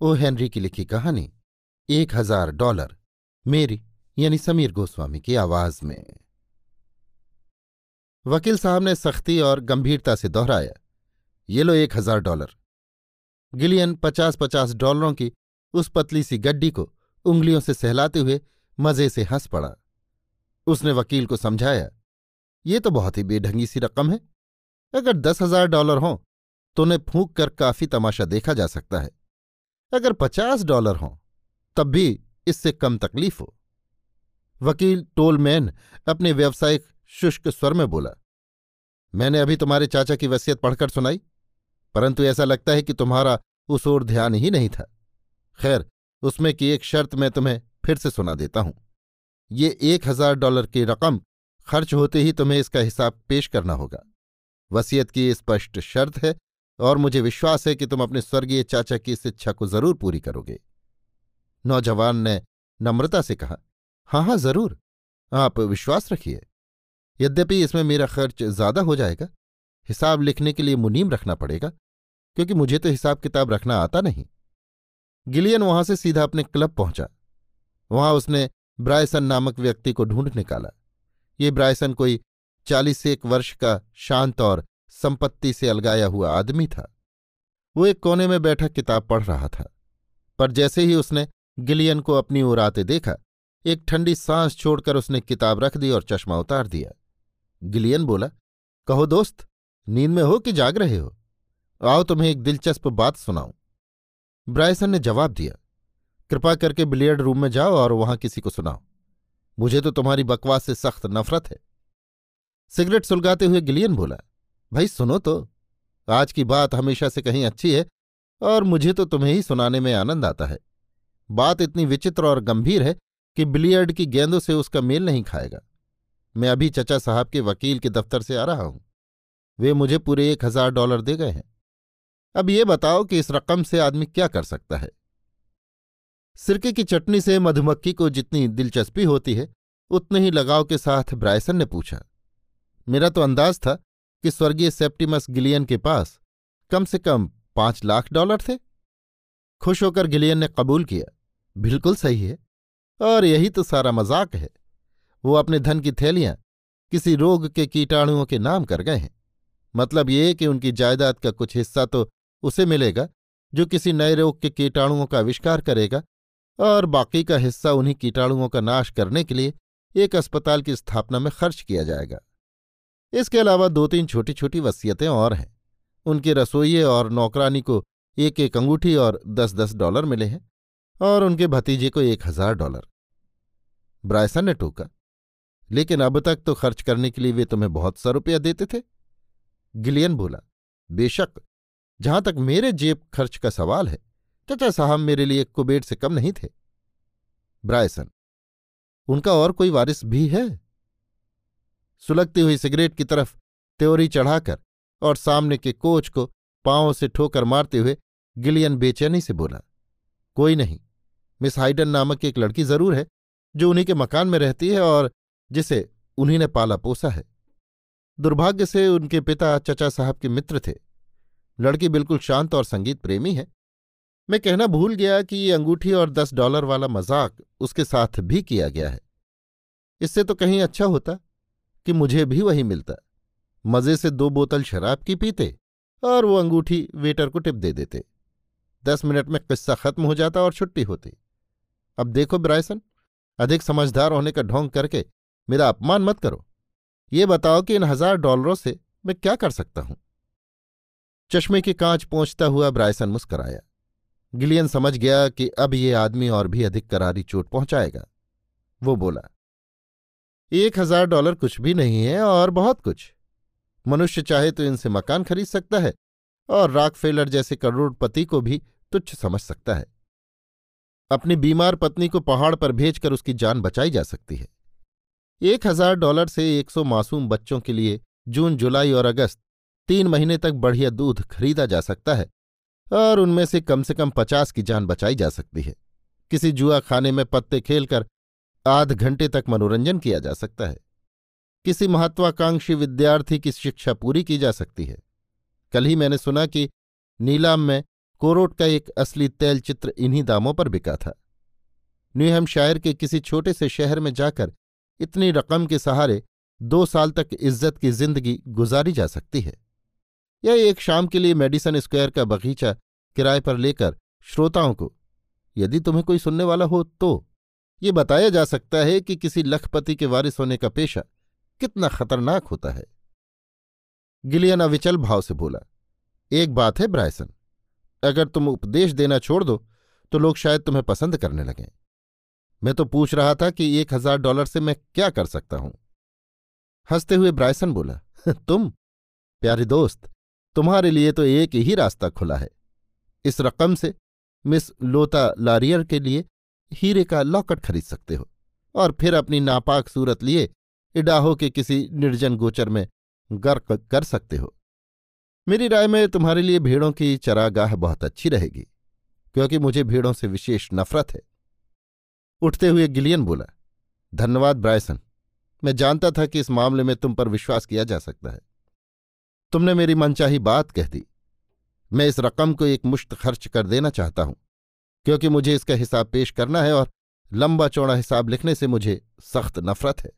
O Henry की लिखी कहानी, एक हज़ार डॉलर, मेरी, यानी समीर गोस्वामी की आवाज़ में। वकील साहब ने सख्ती और गंभीरता से दोहराया, ये लो एक हज़ार डॉलर। गिलियन पचास पचास डॉलरों की उस पतली सी गड्डी को उंगलियों से सहलाते हुए मज़े से हंस पड़ा। उसने वकील को समझाया, ये तो बहुत ही बेढंगी सी रकम है। अगर दस हज़ार डॉलर हों तो उन्हें फूंक कर काफ़ी तमाशा देखा जा सकता है। अगर पचास डॉलर हों, तब भी इससे कम तकलीफ़ हो। वकील टोलमैन अपने व्यावसायिक शुष्क स्वर में बोला, मैंने अभी तुम्हारे चाचा की वसीयत पढ़कर सुनाई, परंतु ऐसा लगता है कि तुम्हारा उस ओर ध्यान ही नहीं था। खैर, उसमें की एक शर्त मैं तुम्हें फिर से सुना देता हूँ। ये एक हज़ार डॉलर की रकम खर्च होते ही तुम्हें इसका हिसाब पेश करना होगा। वसीयत की स्पष्ट शर्त है और मुझे विश्वास है कि तुम अपने स्वर्गीय चाचा की इस इच्छा को ज़रूर पूरी करोगे। नौजवान ने नम्रता से कहा हाँ हाँ ज़रूर, आप विश्वास रखिए। यद्यपि इसमें मेरा खर्च ज़्यादा हो जाएगा, हिसाब लिखने के लिए मुनीम रखना पड़ेगा, क्योंकि मुझे तो हिसाब किताब रखना आता नहीं। गिलियन वहाँ से सीधा अपने क्लब पहुँचा। वहाँ उसने ब्रायसन नामक व्यक्ति को ढूंढ निकाला। ये ब्रायसन कोई चालीस एक वर्ष का शांत और संपत्ति से अलगाया हुआ आदमी था। वो एक कोने में बैठा किताब पढ़ रहा था, पर जैसे ही उसने गिलियन को अपनी ओर आते देखा, एक ठंडी सांस छोड़कर उसने किताब रख दी और चश्मा उतार दिया। गिलियन बोला, कहो दोस्त, नींद में हो कि जाग रहे हो? आओ तुम्हें एक दिलचस्प बात सुनाऊं। ब्रायसन ने जवाब दिया, कृपा करके बिलियर्ड रूम में जाओ और वहाँ किसी को सुनाओ। मुझे तो तुम्हारी बकवास से सख्त नफरत है। सिगरेट सुलगाते हुए गिलियन बोला भाई सुनो तो आज की बात हमेशा से कहीं अच्छी है और मुझे तो तुम्हें ही सुनाने में आनंद आता है। बात इतनी विचित्र और गंभीर है कि बिलियर्ड की गेंदों से उसका मेल नहीं खाएगा। मैं अभी चचा साहब के वकील के दफ्तर से आ रहा हूँ। वे मुझे पूरे एक हज़ार डॉलर दे गए हैं। अब ये बताओ कि इस रकम से आदमी क्या कर सकता है? सिरके की चटनी से मधुमक्खी को जितनी दिलचस्पी होती है, उतने ही लगाव के साथ ब्रायसन ने पूछा। मेरा तो अंदाज था कि स्वर्गीय सेप्टिमस गिलियन के पास कम से कम पाँच लाख डॉलर थे। खुश होकर गिलियन ने कबूल किया, बिल्कुल सही है, और यही तो सारा मज़ाक है। वो अपने धन की थैलियाँ किसी रोग के कीटाणुओं के नाम कर गए हैं। मतलब ये कि उनकी जायदाद का कुछ हिस्सा तो उसे मिलेगा, जो किसी नए रोग के कीटाणुओं का आविष्कार करेगा, और बाकी का हिस्सा उन्हीं कीटाणुओं का नाश करने के लिए एक अस्पताल की स्थापना में खर्च किया जाएगा। इसके अलावा दो तीन छोटी छोटी वसीयतें और हैं। उनके रसोइये और नौकरानी को एक एक अंगूठी और दस दस डॉलर मिले हैं और उनके भतीजे को एक हज़ार डॉलर। ब्रायसन ने टोका, लेकिन अब तक तो खर्च करने के लिए वे तुम्हें बहुत सा रुपया देते थे? गिलियन बोला, बेशक, जहाँ तक मेरे जेब खर्च का सवाल है चचा साहब मेरे लिए कुबेर से कम नहीं थे। ब्रायसन, उनका और कोई वारिस भी है? सुलगती हुई सिगरेट की तरफ़ त्योरी चढ़ाकर और सामने के कोच को पाँव से ठोकर मारते हुए गिलियन बेचैनी से बोला, कोई नहीं, मिस हाइडन नामक एक लड़की ज़रूर है जो उन्हीं के मकान में रहती है और जिसे उन्हीं ने पाला पोसा है। दुर्भाग्य से उनके पिता चचा साहब के मित्र थे। लड़की बिल्कुल शांत और संगीत प्रेमी है। मैं कहना भूल गया कि ये अंगूठी और दस डॉलर वाला मज़ाक उसके साथ भी किया गया है। इससे तो कहीं अच्छा होता। कि मुझे भी वही मिलता। मज़े से दो बोतल शराब की पीते और वो अंगूठी वेटर को टिप दे देते। दस मिनट में किस्सा खत्म हो जाता और छुट्टी होती। अब देखो ब्रायसन, अधिक समझदार होने का ढोंग करके मेरा अपमान मत करो। ये बताओ कि इन हज़ार डॉलरों से मैं क्या कर सकता हूँ? चश्मे की कांच पहुँचता हुआ ब्रायसन मुस्कराया। गिलियन समझ गया कि अब ये आदमी और भी अधिक करारी चोट पहुंचाएगा। वो बोला एक हज़ार डॉलर कुछ भी नहीं है और बहुत कुछ। मनुष्य चाहे तो इनसे मकान खरीद सकता है और रॉकफेलर जैसे करोड़पति को भी तुच्छ समझ सकता है। अपनी बीमार पत्नी को पहाड़ पर भेजकर उसकी जान बचाई जा सकती है। एक हज़ार डॉलर से एक सौ मासूम बच्चों के लिए जून, जुलाई और अगस्त तीन महीने तक बढ़िया दूध खरीदा जा सकता है और उनमें से कम से कम पचास की जान बचाई जा सकती है। किसी जुआ खाने में पत्ते खेलकर आध घंटे तक मनोरंजन किया जा सकता है। किसी महत्वाकांक्षी विद्यार्थी की शिक्षा पूरी की जा सकती है। कल ही मैंने सुना कि नीलाम में कोरोट का एक असली तैल चित्र इन्हीं दामों पर बिका था। न्यूहैमशायर के किसी छोटे से शहर में जाकर इतनी रकम के सहारे दो साल तक इज़्ज़त की ज़िंदगी गुजारी जा सकती है। या एक शाम के लिए मेडिसन स्क्वायर का बगीचा किराए पर लेकर श्रोताओं को, यदि तुम्हें कोई सुनने वाला हो तो ये बताया जा सकता है कि किसी लखपति के वारिस होने का पेशा कितना खतरनाक होता है। गिलियन अविचल भाव से बोला, एक बात है, ब्रायसन, अगर तुम उपदेश देना छोड़ दो तो लोग शायद तुम्हें पसंद करने लगें। मैं तो पूछ रहा था कि एक हज़ार डॉलर से मैं क्या कर सकता हूँ? हँसते हुए ब्रायसन बोला, तुम, प्यारे दोस्त, तुम्हारे लिए तो एक ही रास्ता खुला है। इस रकम से मिस लोता लारियर के लिए हीरे का लॉकेट खरीद सकते हो और फिर अपनी नापाक सूरत लिए इडाहो के किसी निर्जन गोचर में गर्क कर सकते हो। मेरी राय में तुम्हारे लिए भेड़ों की चरागाह बहुत अच्छी रहेगी, क्योंकि मुझे भेड़ों से विशेष नफरत है। उठते हुए गिलियन बोला, धन्यवाद ब्रायसन, मैं जानता था कि इस मामले में तुम पर विश्वास किया जा सकता है। तुमने मेरी मनचाही बात कह दी। मैं इस रकम को एक मुश्त खर्च कर देना चाहता हूँ। क्योंकि मुझे इसका हिसाब पेश करना है और लंबा चौड़ा हिसाब लिखने से मुझे सख्त नफरत है।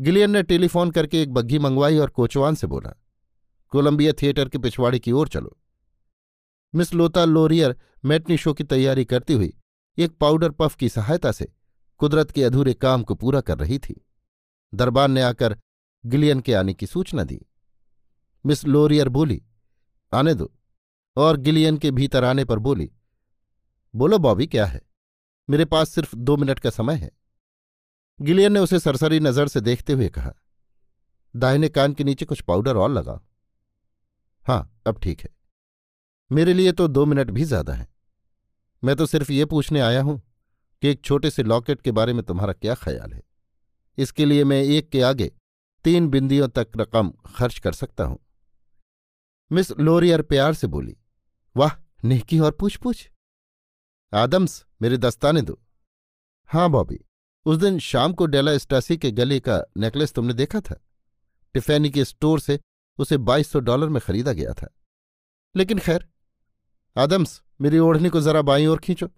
गिलियन ने टेलीफोन करके एक बग्घी मंगवाई और कोचवान से बोला, कोलंबिया थिएटर के पिछवाड़े की ओर चलो। Miss Lota Lorier matinee show की तैयारी करती हुई एक पाउडर पफ की सहायता से कुदरत के अधूरे काम को पूरा कर रही थी। दरबार ने आकर गिलियन के आने की सूचना दी। मिस लोरियर बोली, आने दो। और गिलियन के भीतर आने पर बोली बोलो, बॉबी, क्या है? मेरे पास सिर्फ़ दो मिनट का समय है। गिलियन ने उसे सरसरी नज़र से देखते हुए कहा, दाहिने कान के नीचे कुछ पाउडर और लगाओ। हाँ अब ठीक है। मेरे लिए तो दो मिनट भी ज़्यादा है। मैं तो सिर्फ़ ये पूछने आया हूँ कि एक छोटे से लॉकेट के बारे में तुम्हारा क्या ख्याल है। इसके लिए मैं एक के आगे तीन बिंदियों तक रकम खर्च कर सकता हूँ। मिस लोरियर प्यार से बोली, वाह, नेकी और पूछ पूछ आदम्स, मेरे दस्ताने दो। हाँ बॉबी, उस दिन शाम को डेला स्टासी के गले का नेकलेस तुमने देखा था? टिफैनी के स्टोर से उसे बाईस सौ डॉलर में खरीदा गया था। लेकिन खैर, आदम्स, मेरी ओढ़नी को जरा बाई और खींचो।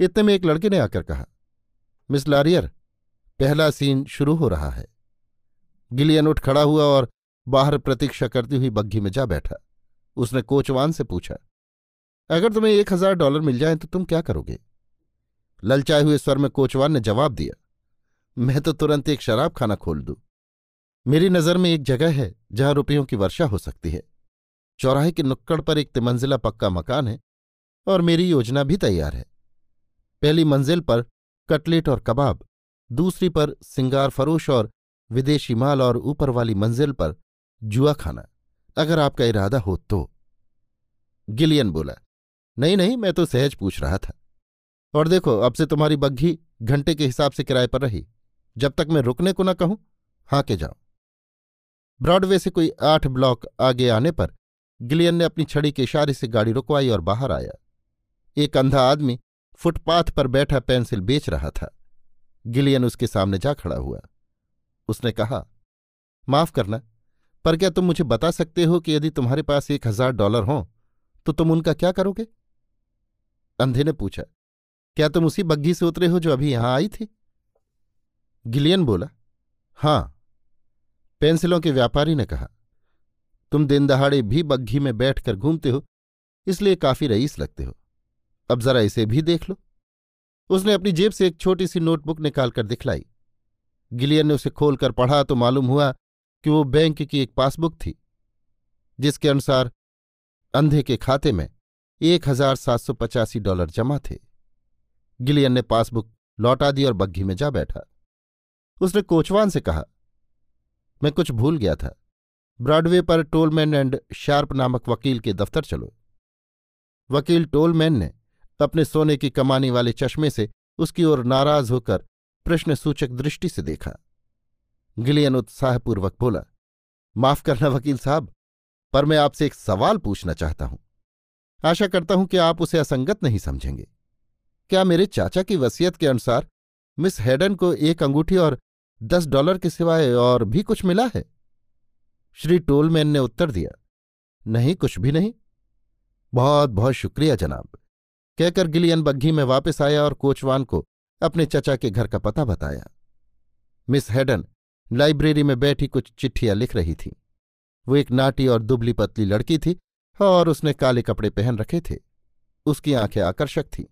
इतने में एक लड़के ने आकर कहा, मिस लारियर, पहला सीन शुरू हो रहा है। गिलियन उठ खड़ा हुआ और बाहर प्रतीक्षा करती हुई बग्घी में जा बैठा। उसने कोचवान से पूछा अगर तुम्हें एक हज़ार डॉलर मिल जाए तो तुम क्या करोगे? ललचाए हुए स्वर में कोचवान ने जवाब दिया, मैं तो तुरंत एक शराब खाना खोल दूँ। मेरी नज़र में एक जगह है जहाँ रुपयों की वर्षा हो सकती है। चौराहे के नुक्कड़ पर एक तिमंजिला पक्का मकान है और मेरी योजना भी तैयार है। पहली मंजिल पर कटलेट और कबाब, दूसरी पर सिंगार फरोश और विदेशी माल और ऊपर वाली मंजिल पर जुआ खाना। अगर आपका इरादा हो तो। गिलियन बोला नहीं नहीं, मैं तो सहज पूछ रहा था। और देखो, अब से तुम्हारी बग्घी घंटे के हिसाब से किराए पर रही। जब तक मैं रुकने को न कहूँ हाँ के जाओ ब्रॉडवे से कोई आठ ब्लॉक आगे आने पर गिलियन ने अपनी छड़ी के इशारे से गाड़ी रुकवाई और बाहर आया। एक अंधा आदमी फुटपाथ पर बैठा पेंसिल बेच रहा था। गिलियन उसके सामने जा खड़ा हुआ। उसने कहा, माफ़ करना, पर क्या तुम मुझे बता सकते हो कि यदि तुम्हारे पास एक हज़ार डॉलर हों तो तुम उनका क्या करोगे? अंधे ने पूछा, क्या तुम उसी बग्घी से उतरे हो जो अभी यहाँ आई थी? गिलियन बोला, हाँ। पेंसिलों के व्यापारी ने कहा, तुम दिन दहाड़े भी बग्घी में बैठकर घूमते हो, इसलिए काफ़ी रईस लगते हो। अब जरा इसे भी देख लो। उसने अपनी जेब से एक छोटी सी नोटबुक निकालकर दिखलाई। गिलियन ने उसे खोलकर पढ़ा तो मालूम हुआ कि वो बैंक की एक पासबुक थी, जिसके अनुसार अंधे के खाते में एक हज़ार सात सौ पचासी डॉलर जमा थे। गिलियन ने पासबुक लौटा दी और बग्घी में जा बैठा। उसने कोचवान से कहा, मैं कुछ भूल गया था। ब्रॉडवे पर टोलमैन एंड शार्प नामक वकील के दफ्तर चलो। वकील टोलमैन ने अपने सोने की कमानी वाले चश्मे से उसकी ओर नाराज़ होकर प्रश्न सूचक दृष्टि से देखा। गिलियन उत्साहपूर्वक बोला, माफ़ करना वकील साहब, पर मैं आपसे एक सवाल पूछना चाहता हूँ। आशा करता हूँ कि आप उसे असंगत नहीं समझेंगे। क्या मेरे चाचा की वसीयत के अनुसार मिस हेडन को एक अंगूठी और दस डॉलर के सिवाय और भी कुछ मिला है? श्री टोलमैन ने उत्तर दिया, नहीं, कुछ भी नहीं। बहुत बहुत शुक्रिया जनाब। कहकर गिलियन बग्घी में वापस आया और कोचवान को अपने चचा के घर का पता बताया। मिस हेडन लाइब्रेरी में बैठी कुछ चिट्ठियाँ लिख रही थी। वो एक नाटी और दुबली पतली लड़की थी और उसने काले कपड़े पहन रखे थे। उसकी आँखें आकर्षक थीं।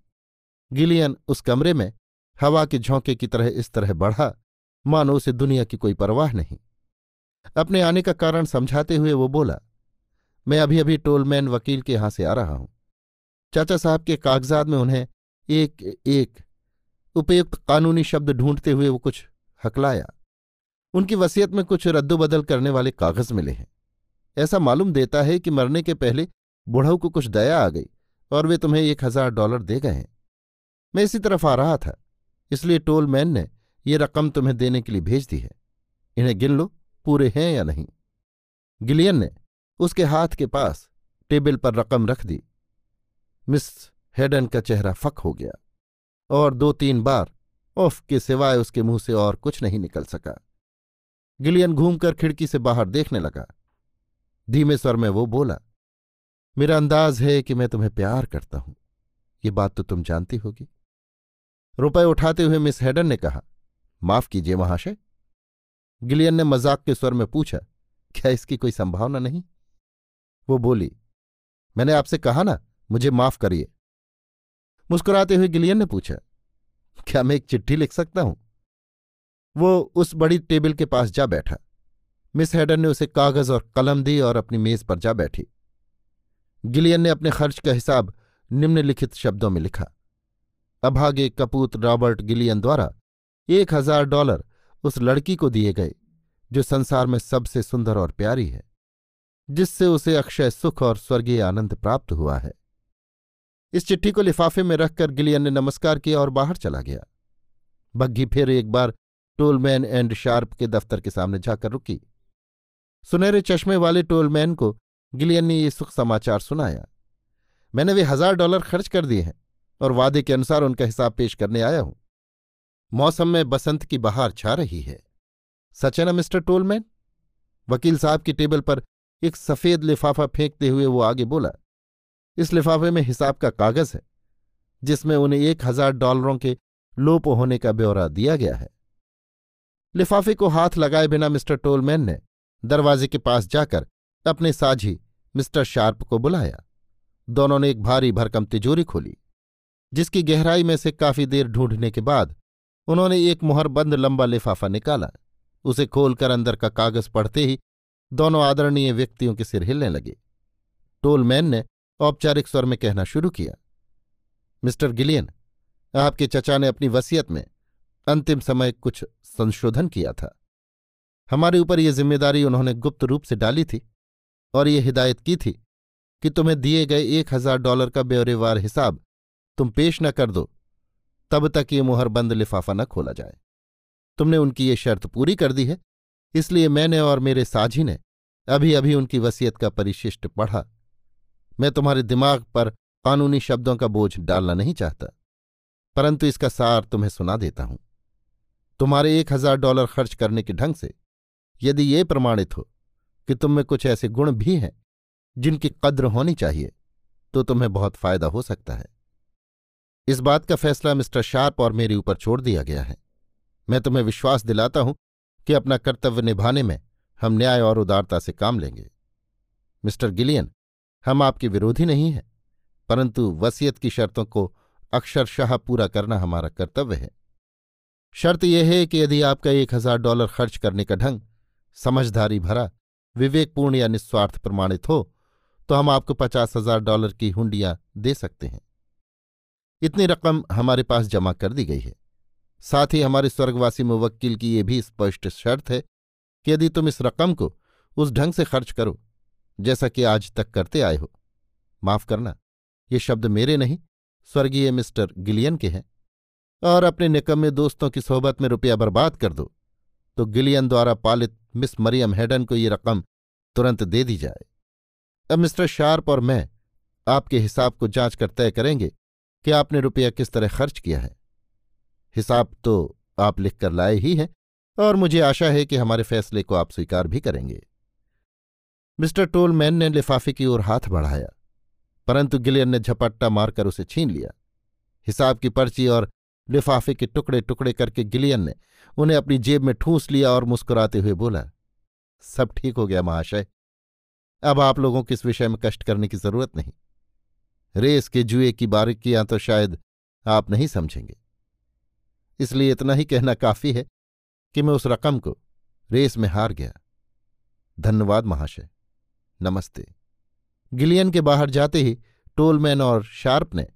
गिलियन उस कमरे में हवा के झोंके की तरह इस तरह बढ़ा, मानो उसे दुनिया की कोई परवाह नहीं। अपने आने का कारण समझाते हुए वो बोला, मैं अभी अभी टोलमैन वकील के यहाँ से आ रहा हूँ। चाचा साहब के कागजात में उन्हें एक एक उपयुक्त कानूनी शब्द ढूंढते हुए वो कुछ हकलाया। उनकी वसीयत में कुछ रद्दोबदल करने वाले कागज़ मिले हैं। ऐसा मालूम देता है कि मरने के पहले बुढ़ऊ को कुछ दया आ गई और वे तुम्हें एक हज़ार डॉलर दे गए हैं। मैं इसी तरफ़ आ रहा था, इसलिए टोलमैन ने ये रकम तुम्हें देने के लिए भेज दी है। इन्हें गिन लो, पूरे हैं या नहीं। गिलियन ने उसके हाथ के पास टेबल पर रकम रख दी। मिस हेडन का चेहरा फक हो गया और दो तीन बार ऑफ़ के सिवाय उसके मुँह से और कुछ नहीं निकल सका। गिलियन घूमकर खिड़की से बाहर देखने लगा। धीमे स्वर में वो बोला, मेरा अंदाज है कि मैं तुम्हें प्यार करता हूँ। ये बात तो तुम जानती होगी। रुपए उठाते हुए मिस हेडन ने कहा, माफ़ कीजिए महाशय। गिलियन ने मज़ाक के स्वर में पूछा, क्या इसकी कोई संभावना नहीं? वो बोली, मैंने आपसे कहा ना, मुझे माफ़ करिए। मुस्कुराते हुए गिलियन ने पूछा, क्या मैं एक चिट्ठी लिख सकता हूँ? वो उस बड़ी टेबल के पास जा बैठा। मिस हेडन ने उसे कागज़ और कलम दी और अपनी मेज पर जा बैठी। गिलियन ने अपने खर्च का हिसाब निम्नलिखित शब्दों में लिखा। अभागे कपूत रॉबर्ट गिलियन द्वारा एक हज़ार डॉलर उस लड़की को दिए गए, जो संसार में सबसे सुंदर और प्यारी है, जिससे उसे अक्षय सुख और स्वर्गीय आनंद प्राप्त हुआ है। इस चिट्ठी को लिफाफे में रखकर गिलियन ने नमस्कार किया और बाहर चला गया। बग्घी फिर एक बार टोलमैन एंड शार्प के दफ्तर के सामने जाकर रुकी। सुनहरे चश्मे वाले टोलमैन को गिलियन ने ये सुख समाचार सुनाया। मैंने वे हज़ार डॉलर खर्च कर दिए हैं और वादे के अनुसार उनका हिसाब पेश करने आया हूँ। मौसम में बसंत की बहार छा रही है। सच है ना, मिस्टर टोलमैन वकील साहब की टेबल पर एक सफ़ेद लिफाफा फेंकते हुए वो आगे बोला, इस लिफाफे में हिसाब का कागज़ है, जिसमें उन्हें एक हज़ार डॉलरों के लोप होने का ब्यौरा दिया गया है। लिफाफे को हाथ लगाए बिना मिस्टर टोलमैन ने दरवाजे के पास जाकर अपने साझी मिस्टर शार्प को बुलाया। दोनों ने एक भारी भरकम तिजोरी खोली, जिसकी गहराई में से काफ़ी देर ढूँढने के बाद उन्होंने एक मुहरबंद लंबा लिफाफा निकाला। उसे खोलकर अंदर का कागज़ पढ़ते ही दोनों आदरणीय व्यक्तियों के सिर हिलने लगे। टोलमैन ने औपचारिक स्वर में कहना शुरू किया, मिस्टर गिलियन, आपके चचा ने अपनी वसीयत में अंतिम समय कुछ संशोधन किया था। हमारे ऊपर यह ज़िम्मेदारी उन्होंने गुप्त रूप से डाली थी और ये हिदायत की थी कि तुम्हें दिए गए एक हज़ार डॉलर का ब्यौरेवार हिसाब तुम पेश न कर दो, तब तक ये मुहरबंद लिफाफा न खोला जाए। तुमने उनकी ये शर्त पूरी कर दी है, इसलिए मैंने और मेरे साझी ने अभी अभी उनकी वसीयत का परिशिष्ट पढ़ा। मैं तुम्हारे दिमाग पर कानूनी शब्दों का बोझ डालना नहीं चाहता, परंतु इसका सार तुम्हें सुना देता हूँ। तुम्हारे एक हज़ार डॉलर खर्च करने के ढंग से यदि ये प्रमाणित हो कि तुम में कुछ ऐसे गुण भी हैं जिनकी कद्र होनी चाहिए तो तुम्हें बहुत फ़ायदा हो सकता है। इस बात का फैसला मिस्टर शार्प और मेरे ऊपर छोड़ दिया गया है। मैं तुम्हें विश्वास दिलाता हूँ कि अपना कर्तव्य निभाने में हम न्याय और उदारता से काम लेंगे। मिस्टर गिलियन, हम आपके विरोधी नहीं हैं, परंतु वसीयत की शर्तों को अक्षरशाह पूरा करना हमारा कर्तव्य है। शर्त यह है कि यदि आपका एक हज़ार डॉलर खर्च करने का ढंग समझदारी भरा, विवेकपूर्ण या निस्वार्थ प्रमाणित हो तो हम आपको पचास हज़ार डॉलर की हुंडियाँ दे सकते हैं। इतनी रकम हमारे पास जमा कर दी गई है। साथ ही हमारे स्वर्गवासी मुवक्किल की यह भी स्पष्ट शर्त है कि यदि तुम इस रकम को उस ढंग से खर्च करो, जैसा कि आज तक करते आए हो। माफ़ करना, ये शब्द मेरे नहीं, स्वर्गीय मिस्टर गिलियन के हैं। और अपने निकम्मे दोस्तों की सोहबत में रुपया बर्बाद कर दो तो गिलियन द्वारा पालित मिस मरियम हेडन को ये रकम तुरंत दे दी जाए। अब मिस्टर शार्प और मैं आपके हिसाब को जाँच कर तय करेंगे कि आपने रुपया किस तरह खर्च किया है। हिसाब तो आप लिख कर लाए ही हैं और मुझे आशा है कि हमारे फैसले को आप स्वीकार भी करेंगे। मिस्टर टोलमैन ने लिफाफे की ओर हाथ बढ़ाया, परंतु गिलियन ने झपट्टा मारकर उसे छीन लिया। हिसाब की पर्ची और लिफाफे के टुकड़े टुकड़े करके गिलियन ने उन्हें अपनी जेब में ठूंस लिया और मुस्कुराते हुए बोला, सब ठीक हो गया महाशय। अब आप लोगों को इस विषय में कष्ट करने की ज़रूरत नहीं। रेस के जुए की बारीकियाँ तो शायद आप नहीं समझेंगे। इसलिए इतना ही कहना काफ़ी है कि मैं उस रकम को रेस में हार गया। धन्यवाद महाशय। नमस्ते। गिलियन के बाहर जाते ही टोलमैन और शार्प ने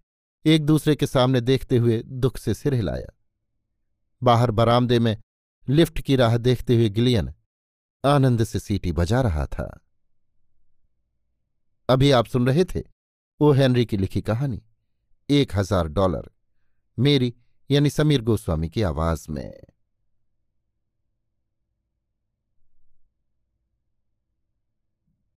एक दूसरे के सामने देखते हुए दुख से सिर हिलाया। बाहर बरामदे में लिफ्ट की राह देखते हुए गिलियन आनंद से सीटी बजा रहा था। अभी आप सुन रहे थे ओ. हेनरी की लिखी कहानी, एक हज़ार डॉलर, मेरी यानी समीर गोस्वामी की आवाज़ में।